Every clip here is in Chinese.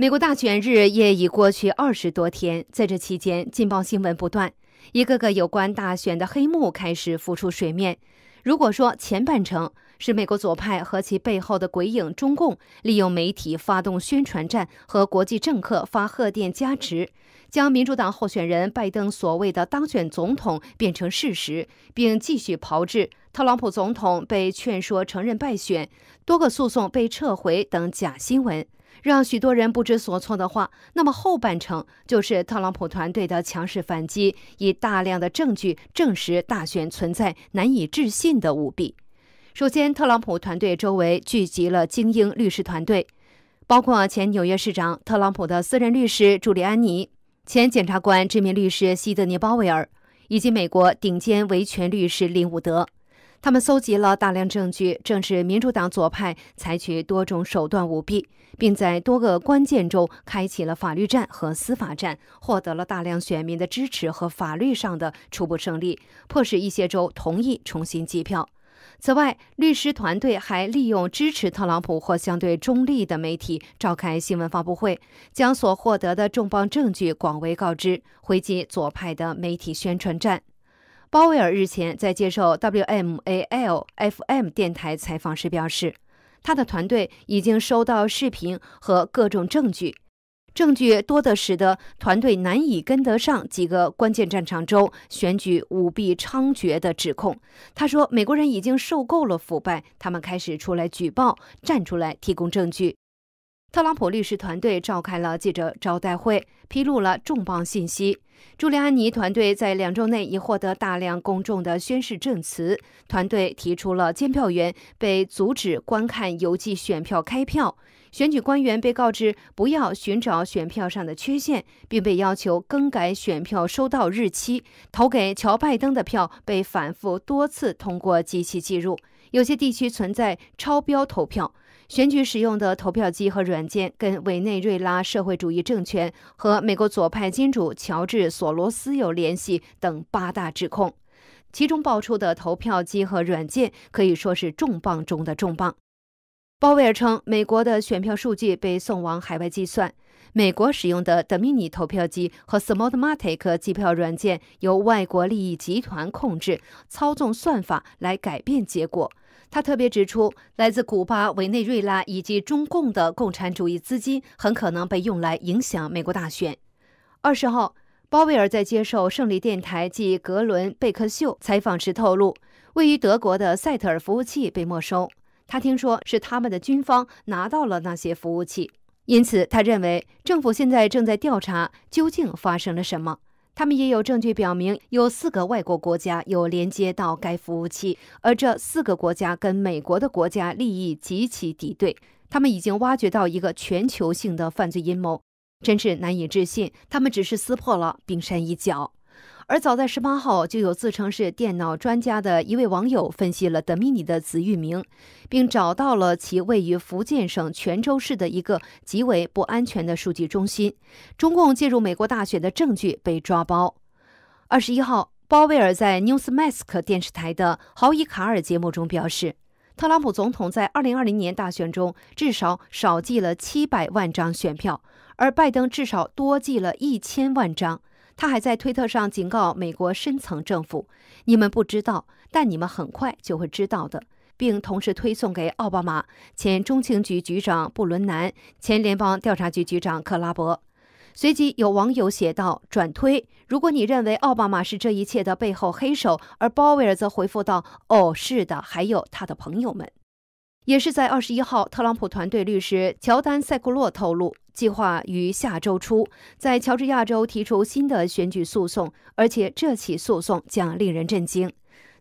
美国大选日也已过去二十多天，在这期间，劲爆新闻不断，一个个有关大选的黑幕开始浮出水面。如果说前半程是美国左派和其背后的鬼影中共利用媒体发动宣传战和国际政客发贺电加持，将民主党候选人拜登所谓的当选总统变成事实，并继续炮制特朗普总统被劝说承认败选、多个诉讼被撤回等假新闻。让许多人不知所措的话，那么后半程就是特朗普团队的强势反击，以大量的证据证实大选存在难以置信的舞弊。首先，特朗普团队周围聚集了精英律师团队，包括前纽约市长特朗普的私人律师朱利安尼、前检察官知名律师西德尼·鲍威尔，以及美国顶尖维权律师林伍德。他们搜集了大量证据，证实民主党左派采取多种手段舞弊，并在多个关键州开启了法律战和司法战，获得了大量选民的支持和法律上的初步胜利，迫使一些州同意重新计票。此外，律师团队还利用支持特朗普或相对中立的媒体召开新闻发布会，将所获得的重磅证据广为告知，回击左派的媒体宣传战。鲍威尔日前在接受 WMAL FM 电台采访时表示，他的团队已经收到视频和各种证据，证据多的使得团队难以跟得上几个关键战场州选举舞弊猖獗的指控。他说：“美国人已经受够了腐败，他们开始出来举报，站出来提供证据。”特朗普律师团队召开了记者招待会，披露了重磅信息。朱利安尼团队在两周内已获得大量公众的宣誓证词。团队提出了监票员被阻止观看邮寄选票开票，选举官员被告知不要寻找选票上的缺陷，并被要求更改选票收到日期。投给乔拜登的票被反复多次通过机器计入，有些地区存在超标投票。选举使用的投票机和软件跟委内瑞拉社会主义政权和美国左派金主乔治·索罗斯有联系等八大指控，其中爆出的投票机和软件可以说是重磅中的重磅。鲍威尔称，美国的选票数据被送往海外计算，美国使用的 Domini 投票机和 Smartmatic 计票软件由外国利益集团控制、操纵算法来改变结果。他特别指出，来自古巴、委内瑞拉以及中共的共产主义资金很可能被用来影响美国大选。二十号，鲍威尔在接受胜利电台暨格伦贝克秀采访时透露，位于德国的赛特尔服务器被没收。他听说是他们的军方拿到了那些服务器，因此他认为政府现在正在调查究竟发生了什么。他们也有证据表明，有四个外国国家有连接到该服务器，而这四个国家跟美国的国家利益极其敌对。他们已经挖掘到一个全球性的犯罪阴谋，真是难以置信。他们只是撕破了冰山一角。而早在十八号，就有自称是电脑专家的一位网友分析了德米尼的子域名，并找到了其位于福建省泉州市的一个极为不安全的数据中心。中共介入美国大选的证据被抓包。二十一号，鲍威尔在 Newsmask 电视台的豪伊卡尔节目中表示，特朗普总统在二零二零年大选中至少少寄了七百万张选票，而拜登至少多寄了一千万张。他还在推特上警告美国深层政府：“你们不知道，但你们很快就会知道的。”并同时推送给奥巴马、前中情局局长布伦南、前联邦调查局局长克拉伯。随即有网友写道：“转推，如果你认为奥巴马是这一切的背后黑手，而鲍威尔则回复道：‘哦，是的，还有他的朋友们。’”也是在二十一号，特朗普团队律师乔丹·塞库洛透露，计划于下周初在乔治亚州提出新的选举诉讼，而且这起诉讼将令人震惊。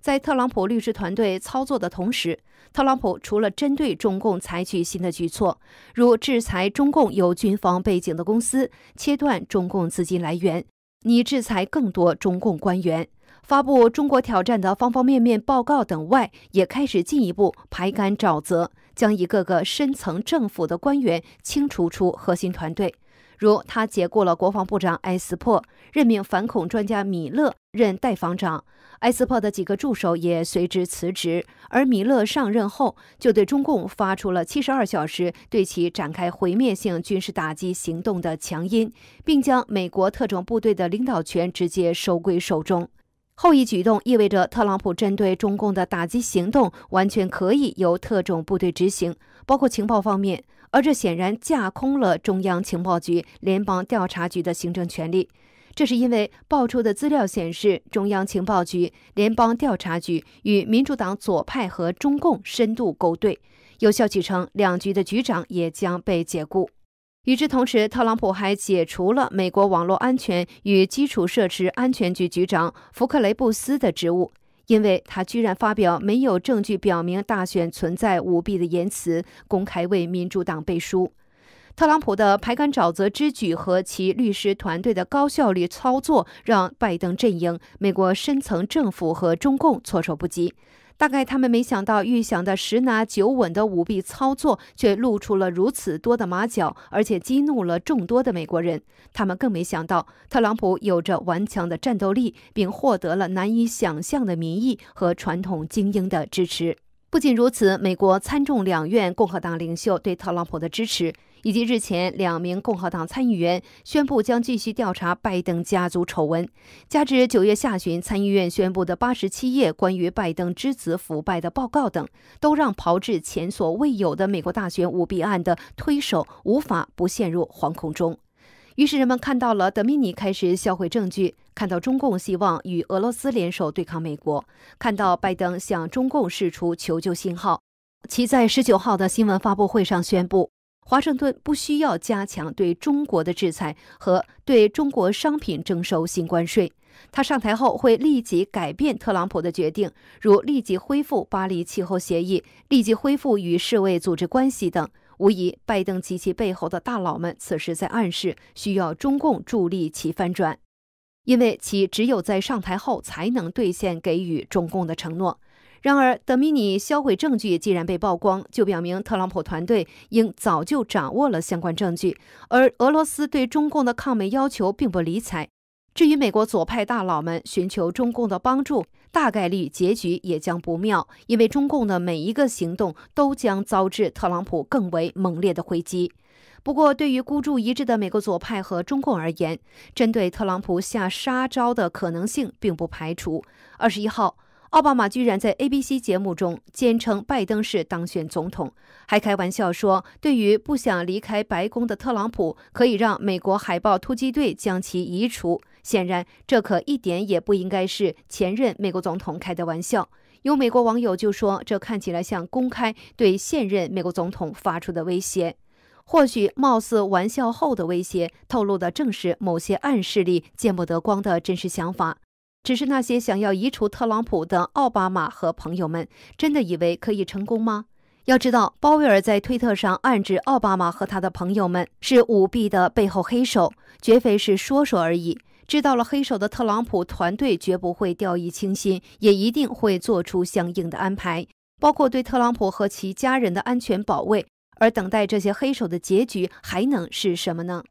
在特朗普律师团队操作的同时，特朗普除了针对中共采取新的举措，如制裁中共有军方背景的公司、切断中共资金来源、拟制裁更多中共官员。发布中国挑战的方方面面报告等外，也开始进一步排干沼泽，将一个个深层政府的官员清除出核心团队。如他解雇了国防部长埃斯珀，任命反恐专家米勒任代防长。埃斯珀的几个助手也随之辞职，而米勒上任后就对中共发出了七十二小时对其展开毁灭性军事打击行动的强音，并将美国特种部队的领导权直接收归手中。后一举动意味着特朗普针对中共的打击行动完全可以由特种部队执行，包括情报方面，而这显然架空了中央情报局、联邦调查局的行政权力。这是因为爆出的资料显示，中央情报局、联邦调查局与民主党左派和中共深度勾兑。有消息称，两局的局长也将被解雇。与之同时，特朗普还解除了美国网络安全与基础设施安全局局长福克雷布斯的职务，因为他居然发表没有证据表明大选存在舞弊的言辞，公开为民主党背书。特朗普的排干沼泽之举和其律师团队的高效率操作，让拜登阵营、美国深层政府和中共措手不及。大概他们没想到，预想的十拿九稳的舞弊操作，却露出了如此多的马脚，而且激怒了众多的美国人。他们更没想到，特朗普有着顽强的战斗力，并获得了难以想象的民意和传统精英的支持。不仅如此，美国参众两院共和党领袖对特朗普的支持，以及日前两名共和党参议员宣布将继续调查拜登家族丑闻，加之九月下旬参议院宣布的八十七页关于拜登之子腐败的报告等，都让炮制前所未有的美国大选舞弊案的推手无法不陷入惶恐中。于是人们看到了德米尼开始销毁证据，看到中共希望与俄罗斯联手对抗美国，看到拜登向中共释出求救信号。其在十九号的新闻发布会上宣布，华盛顿不需要加强对中国的制裁和对中国商品征收新关税。他上台后会立即改变特朗普的决定，如立即恢复巴黎气候协议、立即恢复与世卫组织关系等。无疑，拜登及其背后的大佬们此时在暗示，需要中共助力其翻转，因为其只有在上台后才能兑现给予中共的承诺。然而，德米尼销毁证据既然被曝光，就表明特朗普团队应早就掌握了相关证据，而俄罗斯对中共的抗美要求并不理睬。至于美国左派大佬们寻求中共的帮助，大概率结局也将不妙，因为中共的每一个行动都将遭致特朗普更为猛烈的回击。不过，对于孤注一掷的美国左派和中共而言，针对特朗普下杀招的可能性并不排除。二十一号。奥巴马居然在 ABC 节目中坚称拜登是当选总统，还开玩笑说，对于不想离开白宫的特朗普，可以让美国海豹突击队将其移除。显然，这可一点也不应该是前任美国总统开的玩笑。有美国网友就说，这看起来像公开对现任美国总统发出的威胁。或许，貌似玩笑后的威胁，透露的正是某些暗势力见不得光的真实想法。只是那些想要移除特朗普的奥巴马和朋友们，真的以为可以成功吗？要知道，鲍威尔在推特上暗指奥巴马和他的朋友们是舞弊的背后黑手，绝非是说说而已。知道了黑手的特朗普团队绝不会掉以轻心，也一定会做出相应的安排，包括对特朗普和其家人的安全保卫。而等待这些黑手的结局还能是什么呢？